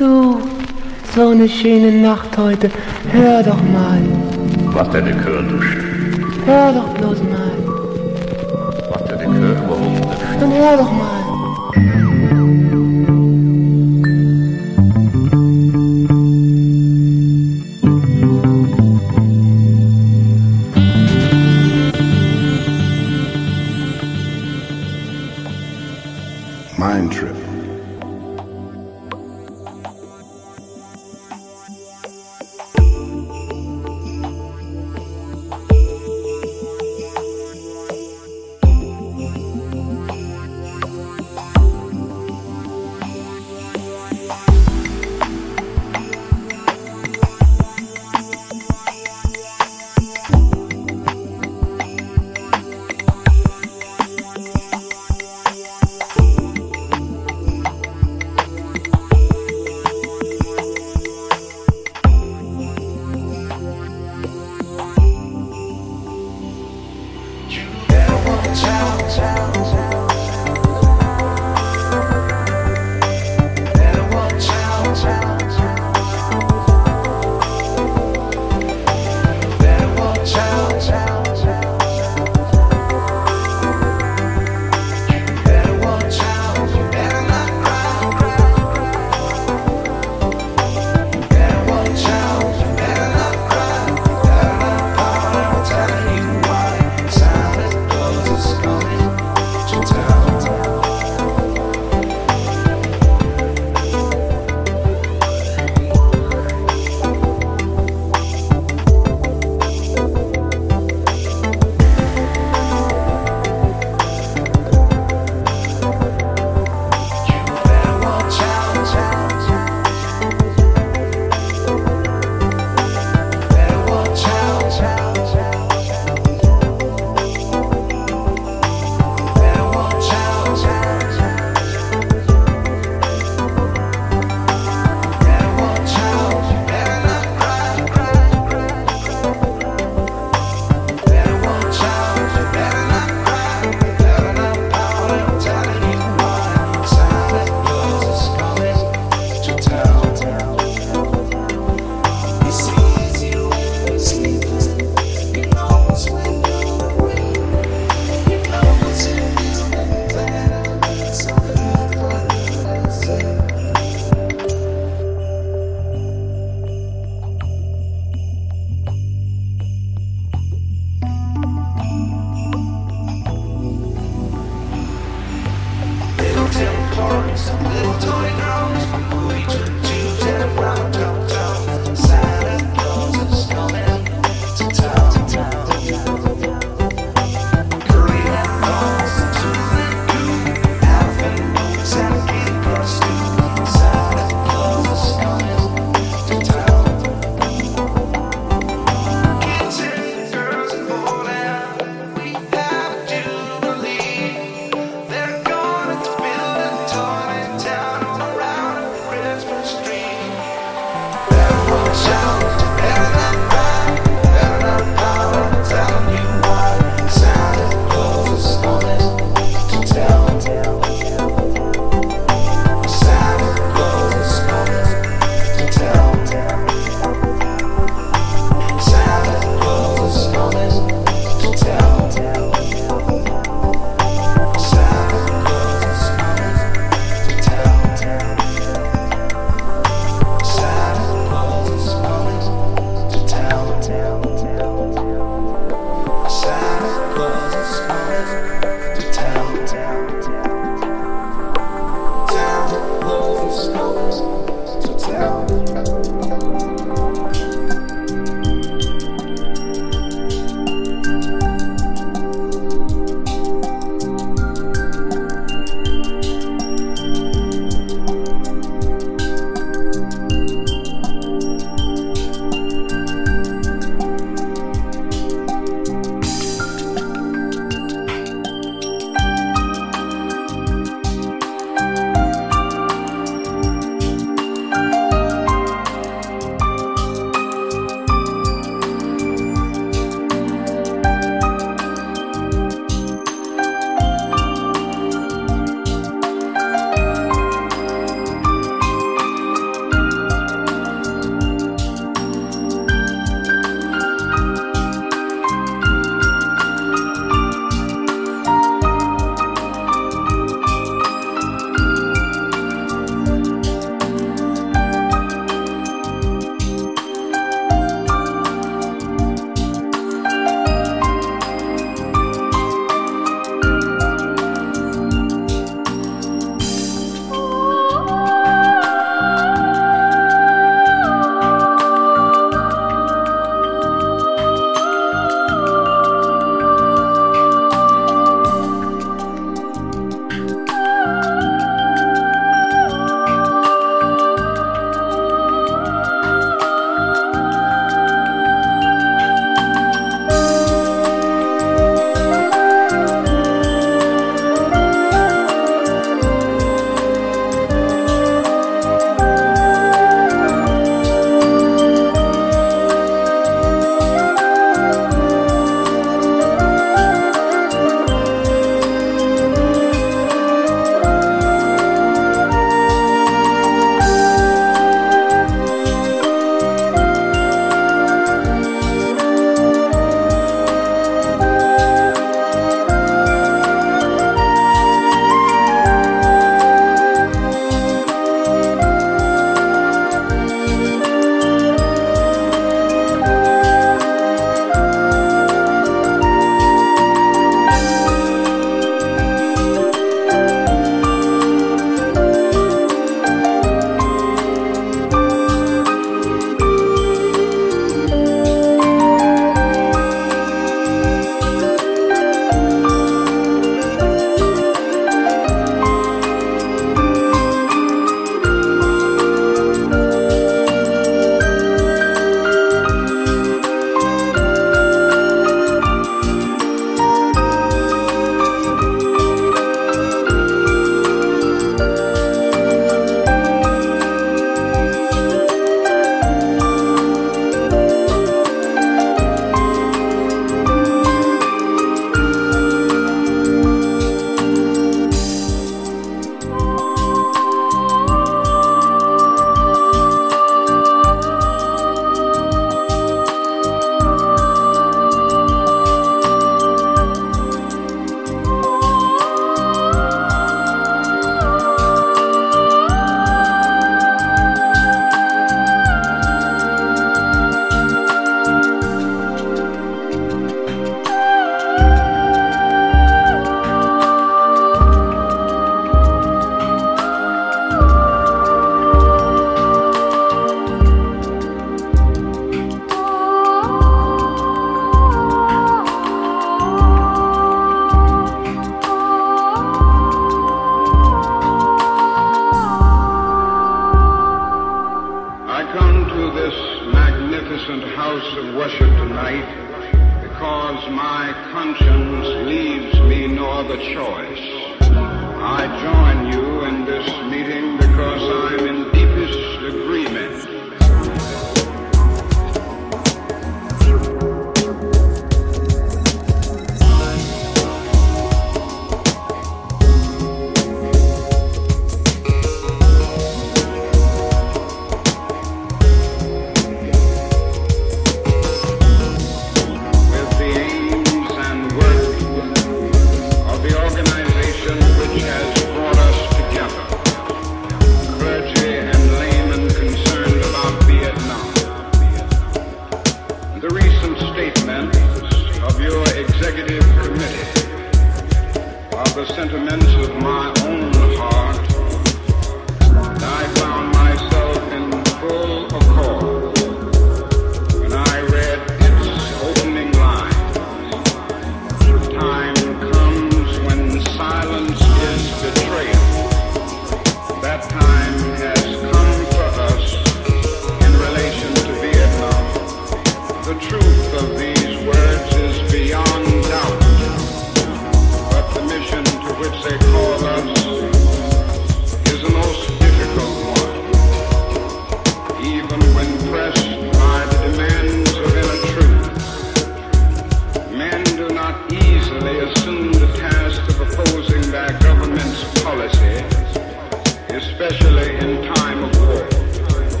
Du, so eine schöne Nacht heute. Hör doch mal. Was der de Chör duscht. Hör doch bloß mal. Was der de Chör überhaupt duscht. Dann hör doch mal.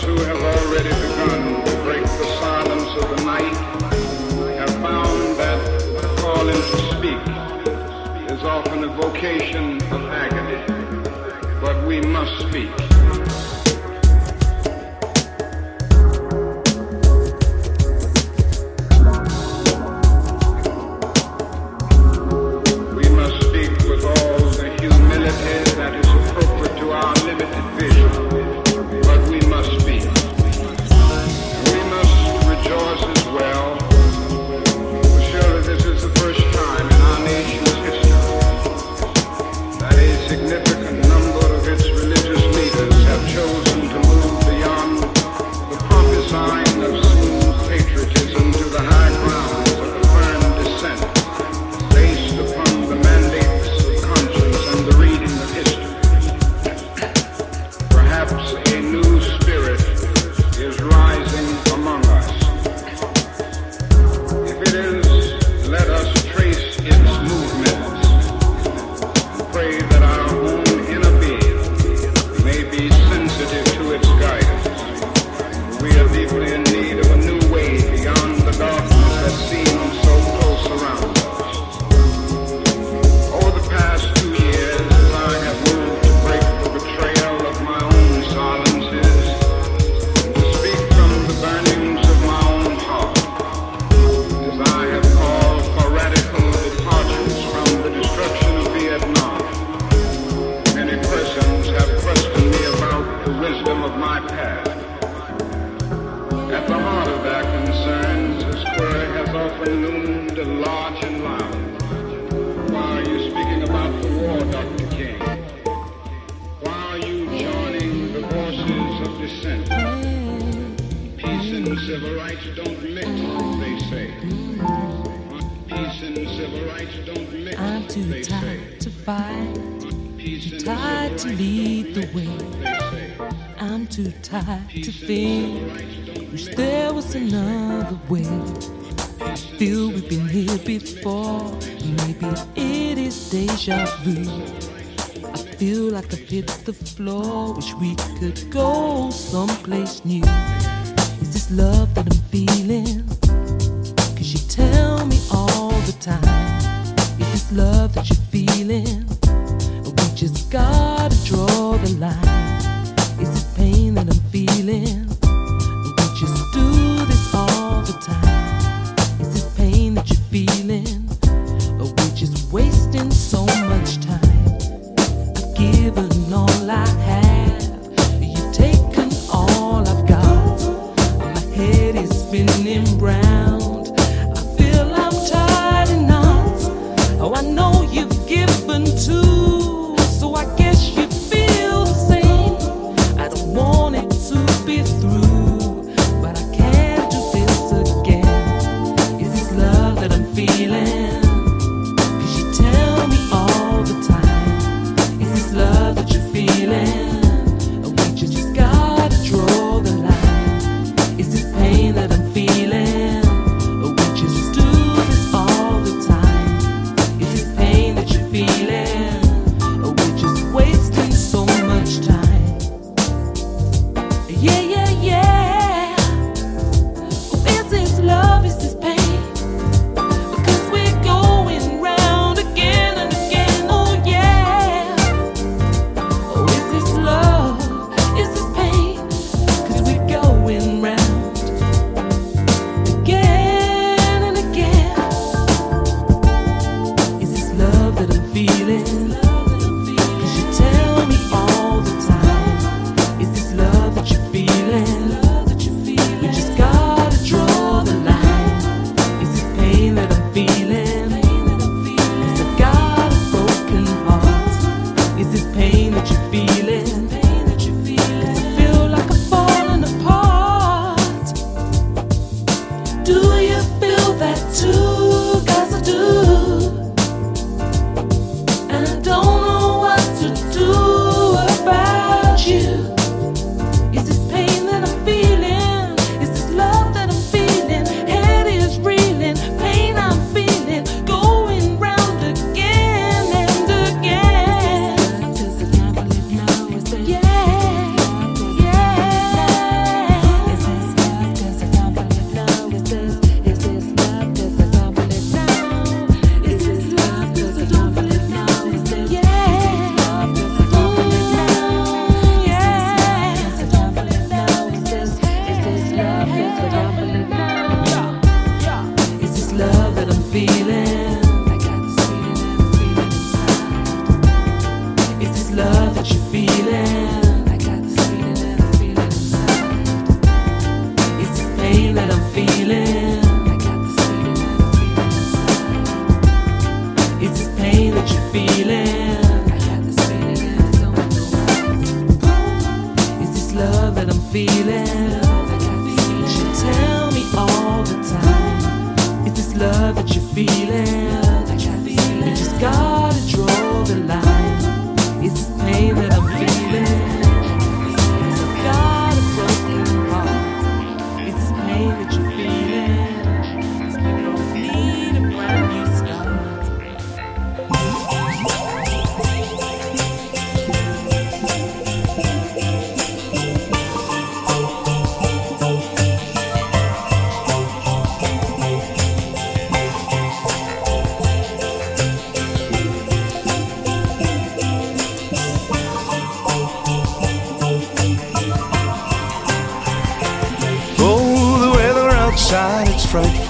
those who have already begun to break the silence of the night have found that the calling to speak is often a vocation of agony. But we must speak. to think wish there was another way. Feel we've been here before. Maybe it is deja vu. I feel like I've hit the floor. Wish we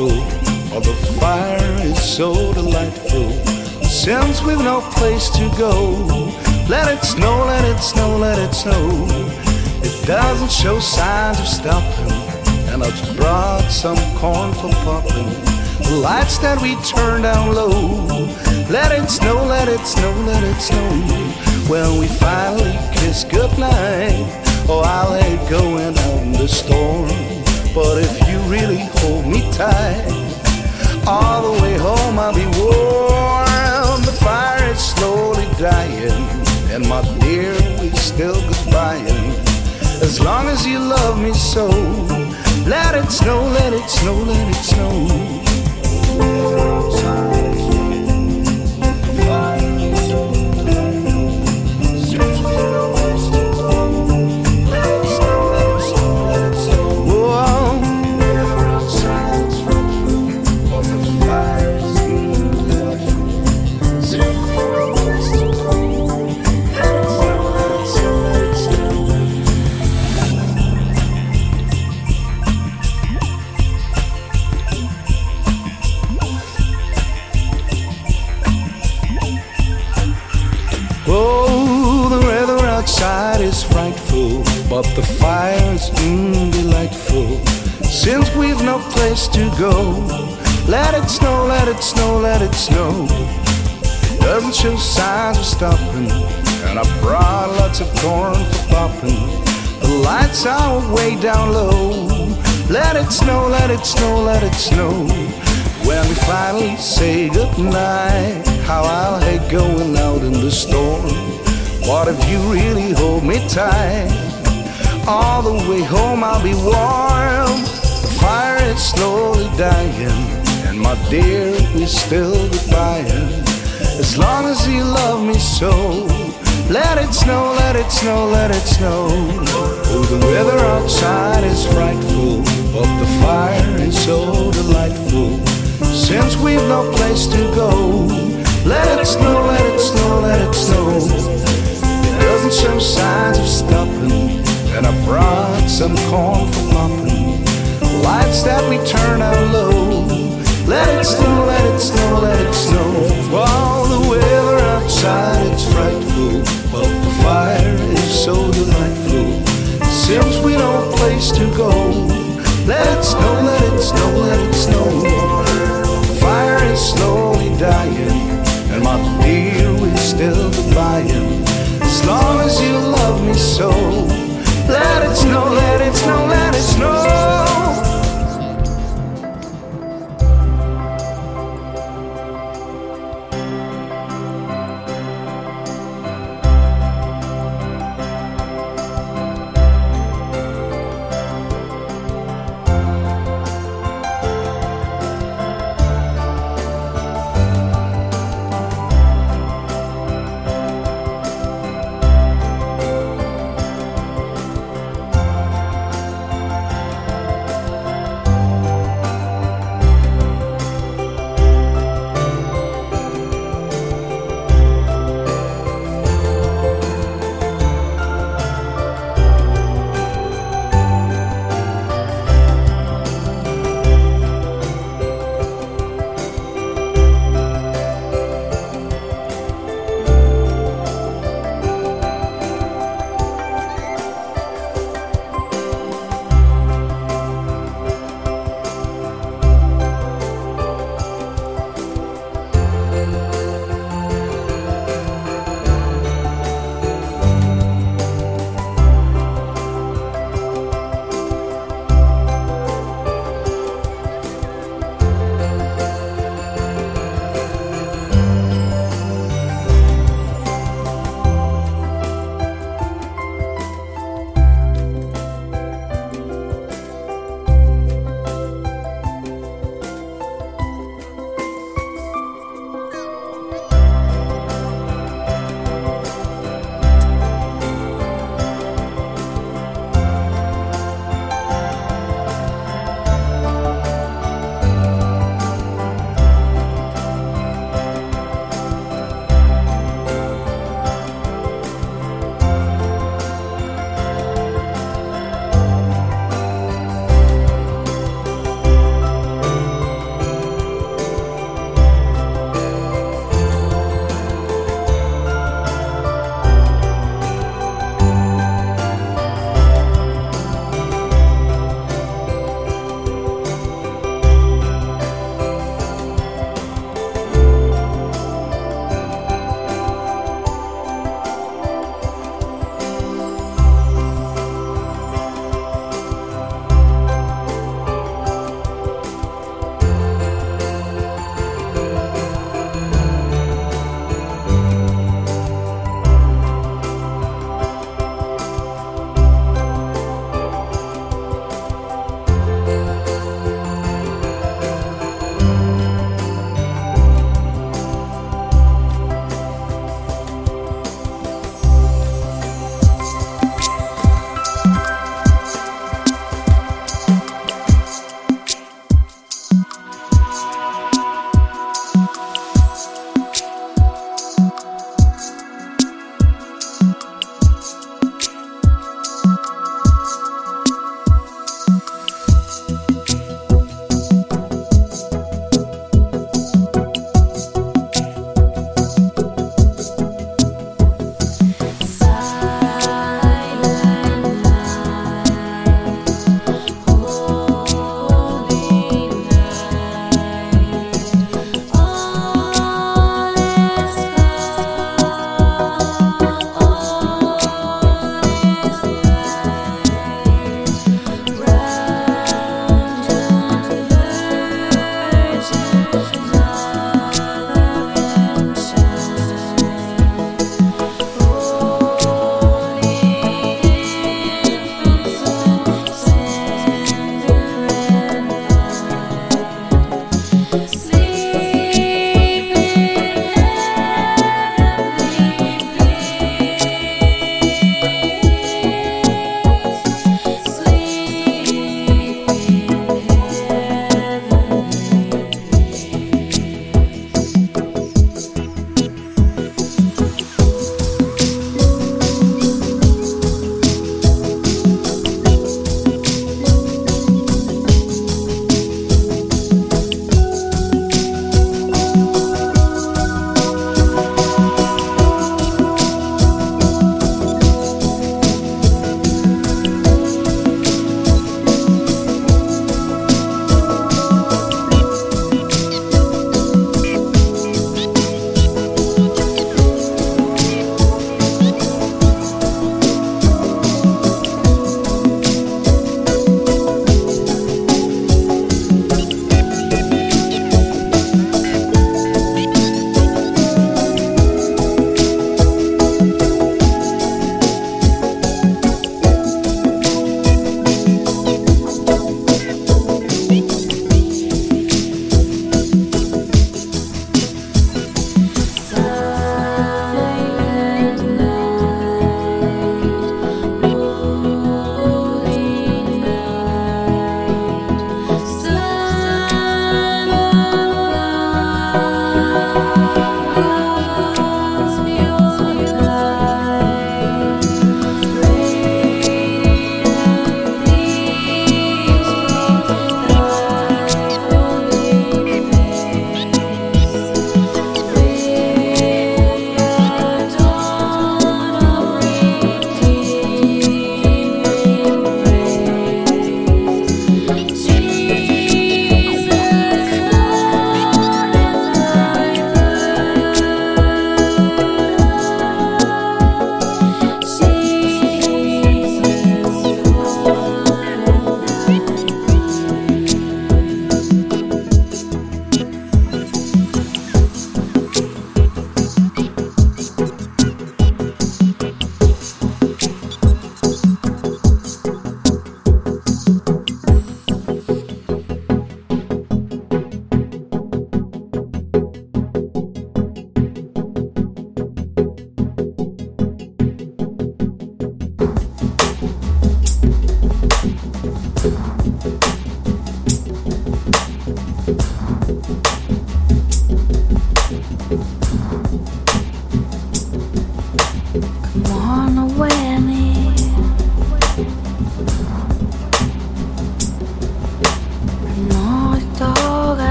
Oh, the fire is so delightful. Since we've no place to go, let it snow, let it snow, let it snow. It doesn't show signs of stopping, and I've brought some corn for popping. The lights that we turn down low, let it snow, let it snow, let it snow. When we finally kiss goodnight, oh, I'll let go in the storm. But if really hold me tight, all the way home I'll be warm. The fire is slowly dying, and my dear, we still goodbying. As long as you love me so, let it snow, let it snow, let it snow. Stopping, and I brought lots of corn for popping. The lights are way down low. Let it snow, let it snow, let it snow. When we finally say goodnight, how I'll hate going out in the storm. What if you really hold me tight? All the way home I'll be warm. The fire is slowly dying, and my dear, we're still goodbying. As long as you love me so, let it snow, let it snow, let it snow. Oh, the weather outside is frightful, but the fire is so delightful. Since we've no place to go, let it snow, let it snow, let it snow. It doesn't show signs of stopping and I brought some corn for popping. Lights that we turn out low. Let it snow, let it snow, let it snow. While the weather outside it's frightful, but the fire is so delightful. Since we no place to go, let it snow, let it snow, let it snow. The fire is slowly dying, and my dear, we're still goodbying. As long as you love me so. Let it snow, let it snow, let it snow.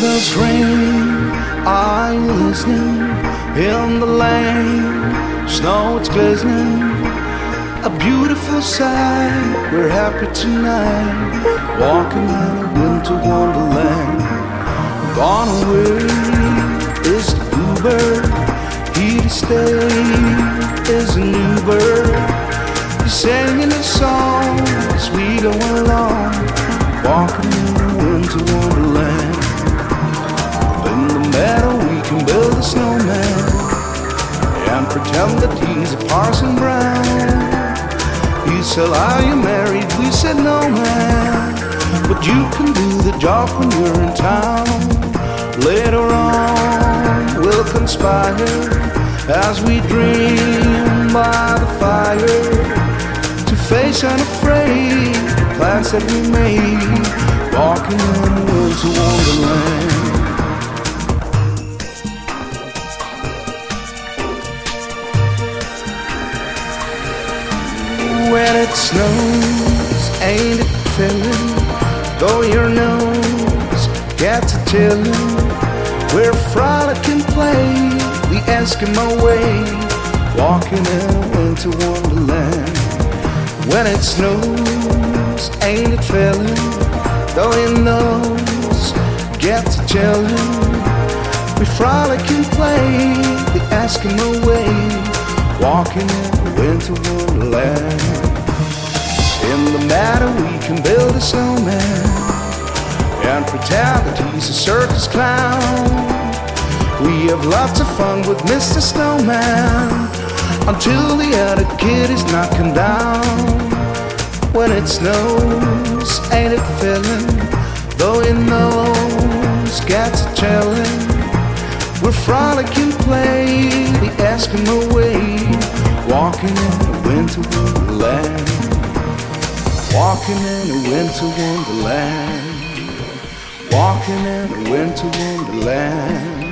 Bells ring, are you listening? In the lane, snow it's glistening. A beautiful sight, we're happy tonight. Walking in a winter wonderland. Gone away is the bluebird. Here to stay is a new bird. He's singing a song we go along. Walking in a winter wonderland. Meadow we can build a snowman and pretend that he's a Parson Brown. He said, Are you married? We said, No, man. But you can do the job when you're in town. Later on, we'll conspire as we dream by the fire to face unafraid the plans that we made, walking in the winter wonderland. Snows, ain't it filling? Though your nose gets a chillin', we're frolicking play the Eskimo way, walking in winter wonderland. When it snows, ain't it filling? Though your nose gets a chillin', we frolic and play the Eskimo way, walking in winter wonderland. In the meadow we can build a snowman and pretend that he's a circus clown. We have lots of fun with Mr. Snowman until the other kid is knocking down. When it snows, ain't it filling? Though your nose gets a chillin', we're frolicking play the Eskimo way, walking in the winter wonderland. Walking in a winter wonderland. Walking in a winter wonderland.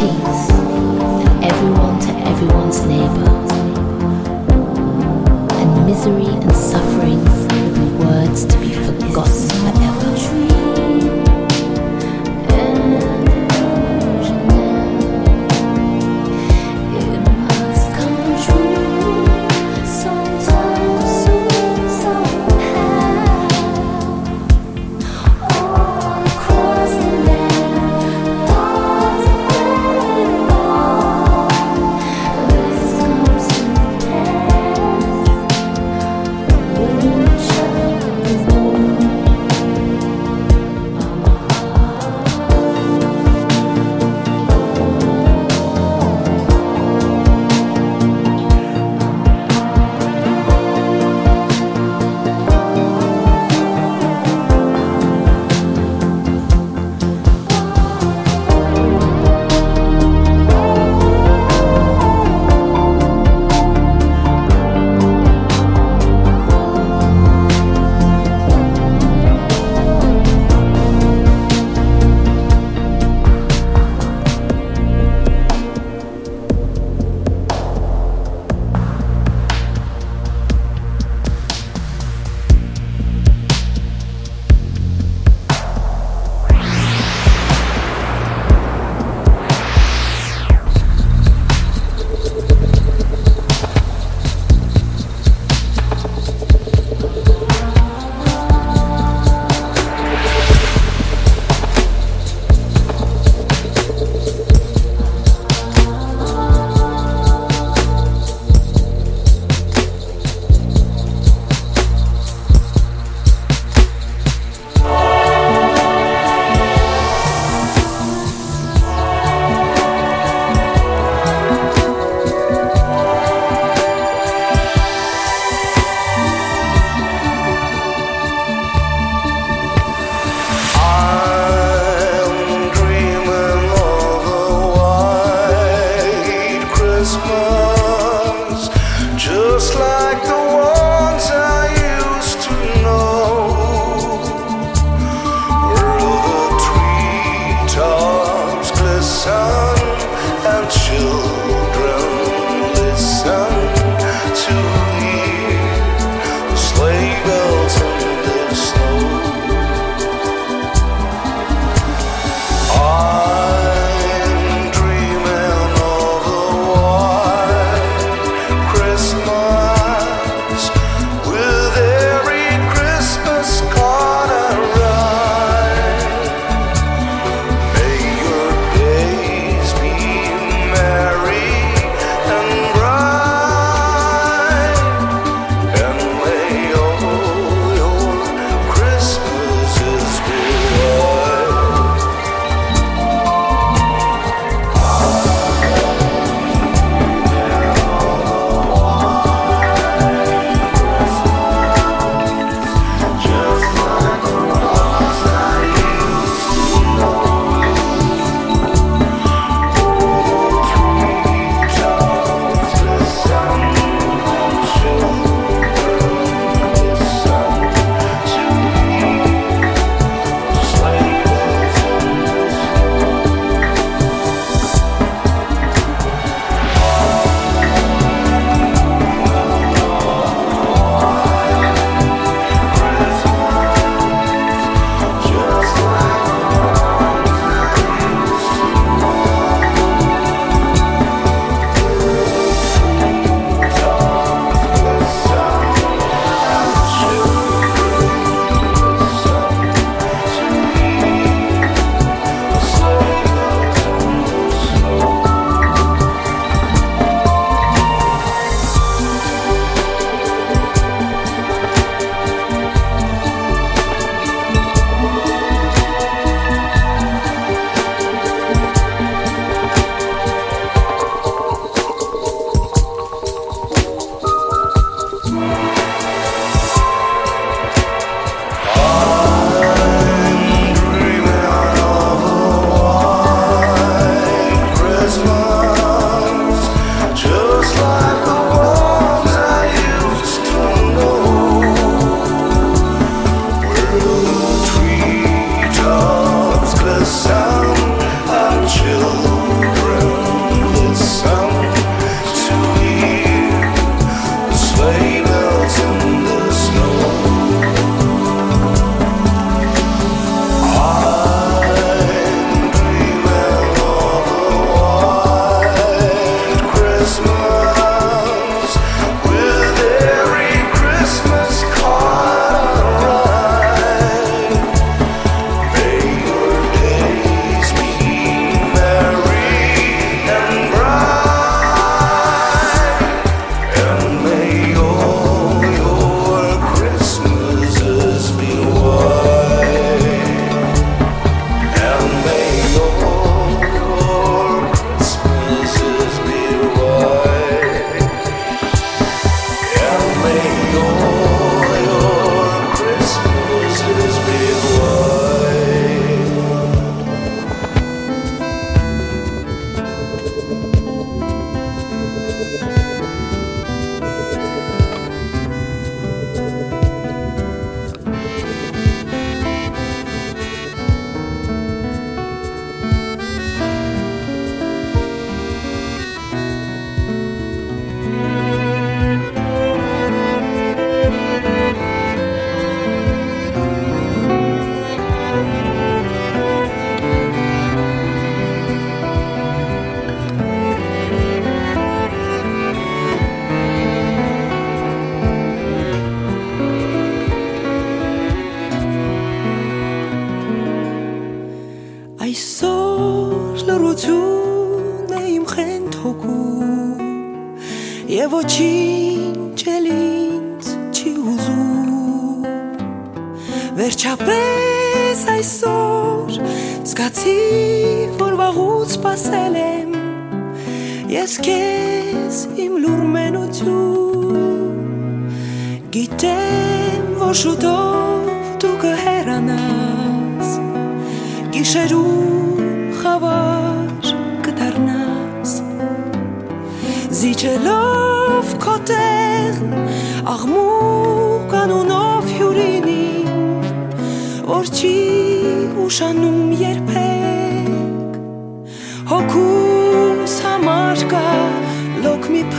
peace, and everyone to everyone's neighbour. And misery and suffering will be words to be forgotten forever.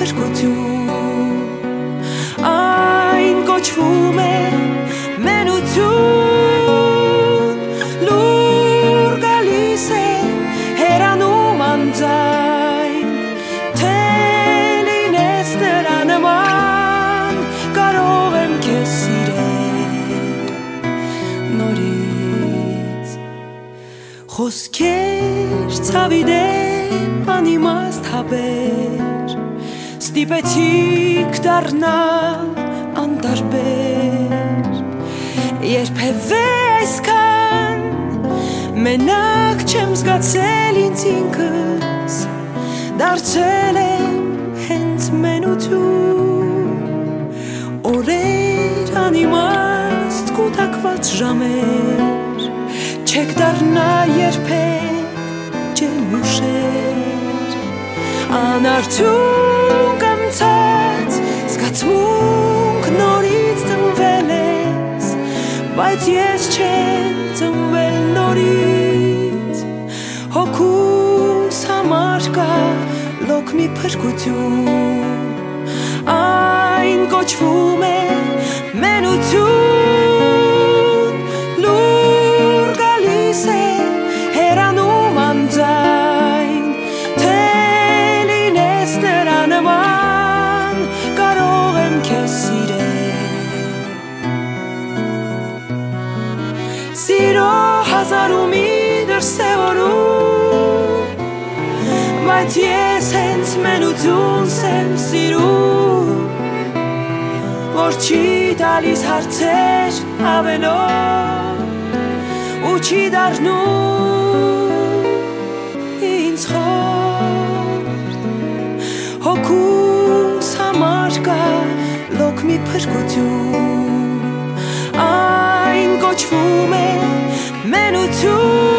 Փրկություն Այն կոչվում է մենություն Լուր գալիս է հերանում անձայն Թե լինես նրա նման Կարող եմ քեզ սիրել նորից Խոսքեր ցավի դեմ Ստիպեցիք դառնալ անտարբեր Երբևէ այսքան մենակ չեմ զգացել ինձ ինքս Դարձել եմ հենց մենություն Օրեր անիմաստ կուտակված ժամեր Չեք դառնա երբեք ջերմ ուշեր Անարդյուն զգացմունք նորից ծնվել ես Բայց ես չեմ ծնվել նորից Հոգուս համար կա լոք մի փրկություն Այն կոչվում է մենություն մենություն սեմ սիրում Որ չի տալիս հարցեր ավելով Ու չի դարնում ինձ խորտ Հոգուս համար կա լոք մի փրկություն Այն կոչվում է մենություն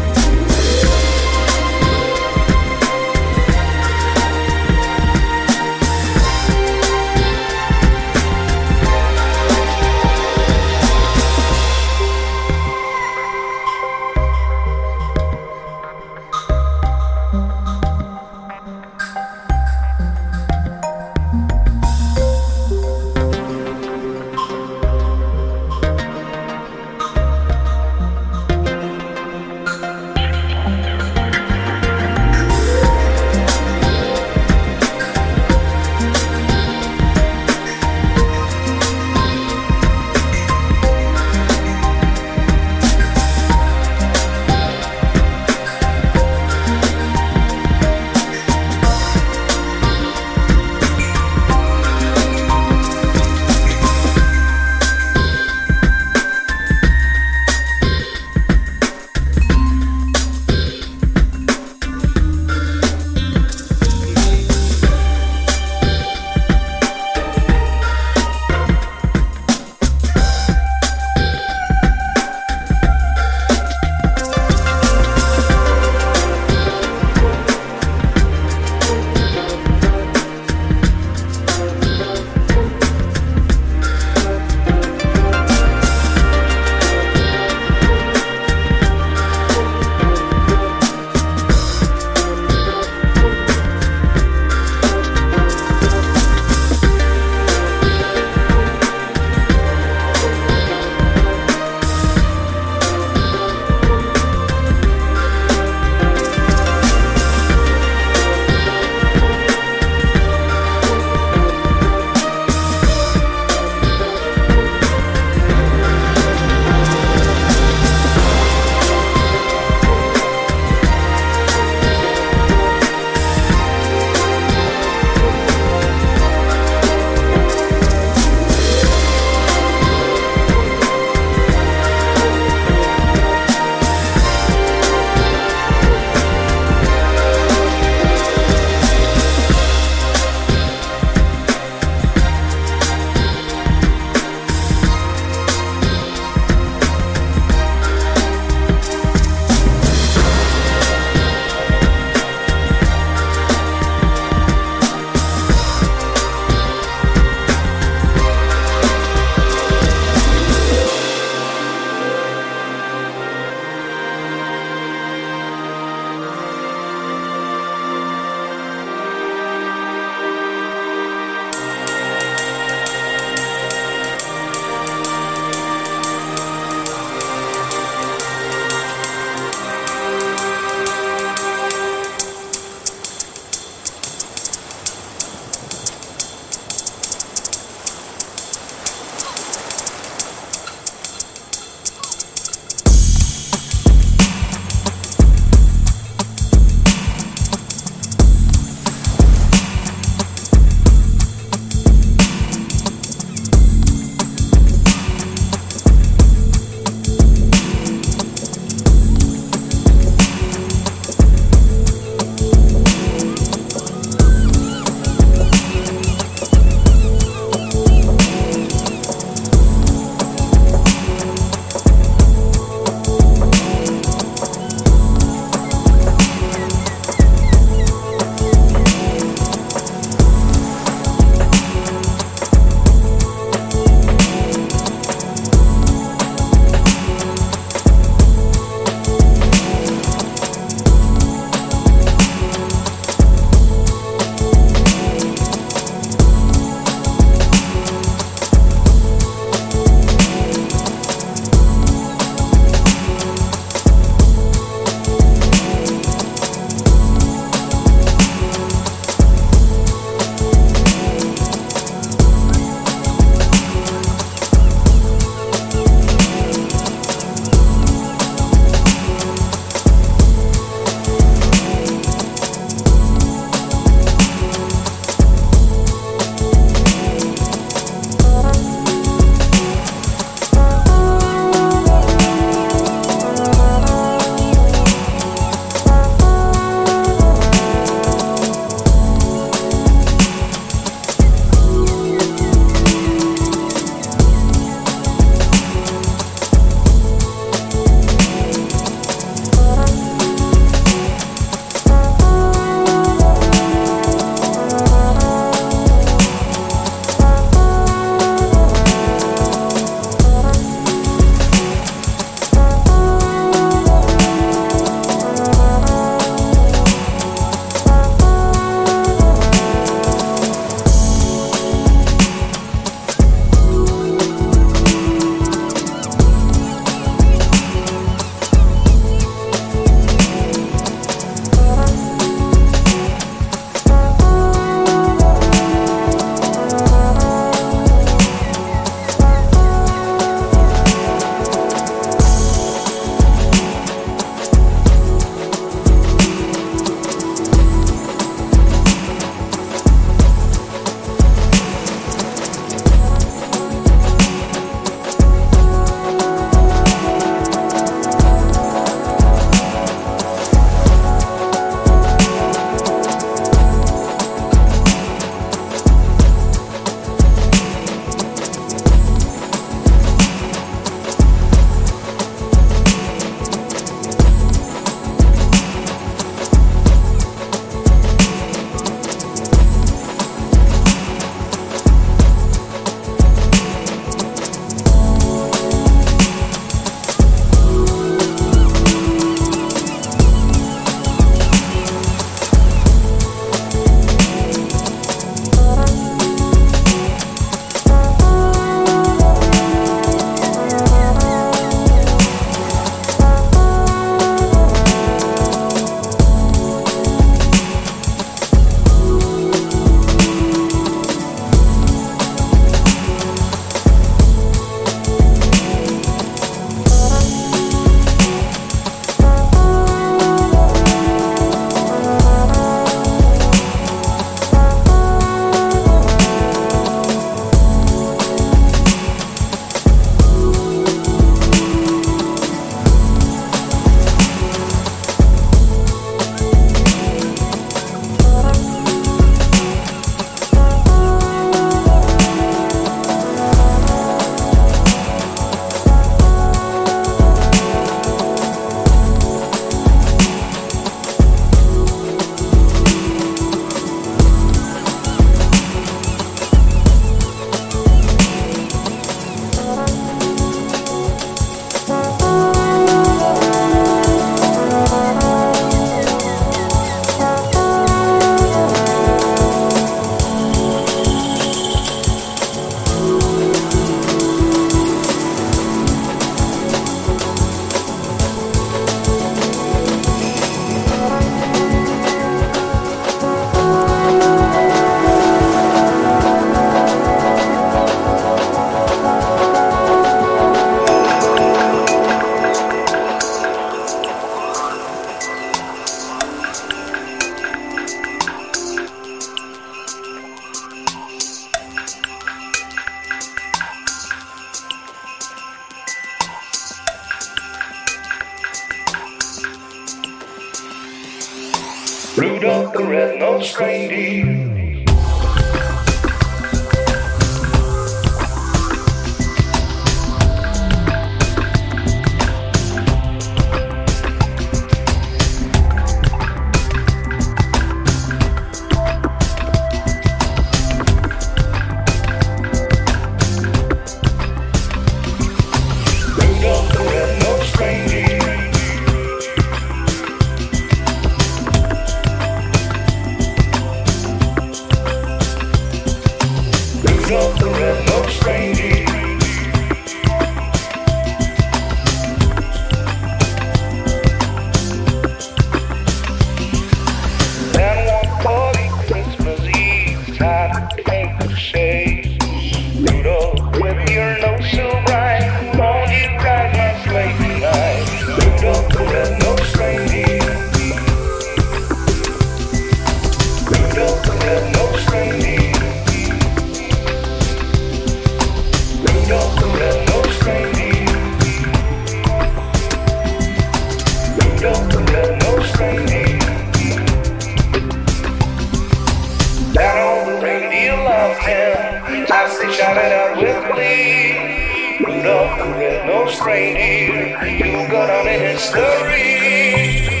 can. I say shout it out with me. Rudolph the red-nosed reindeer, you got on in history.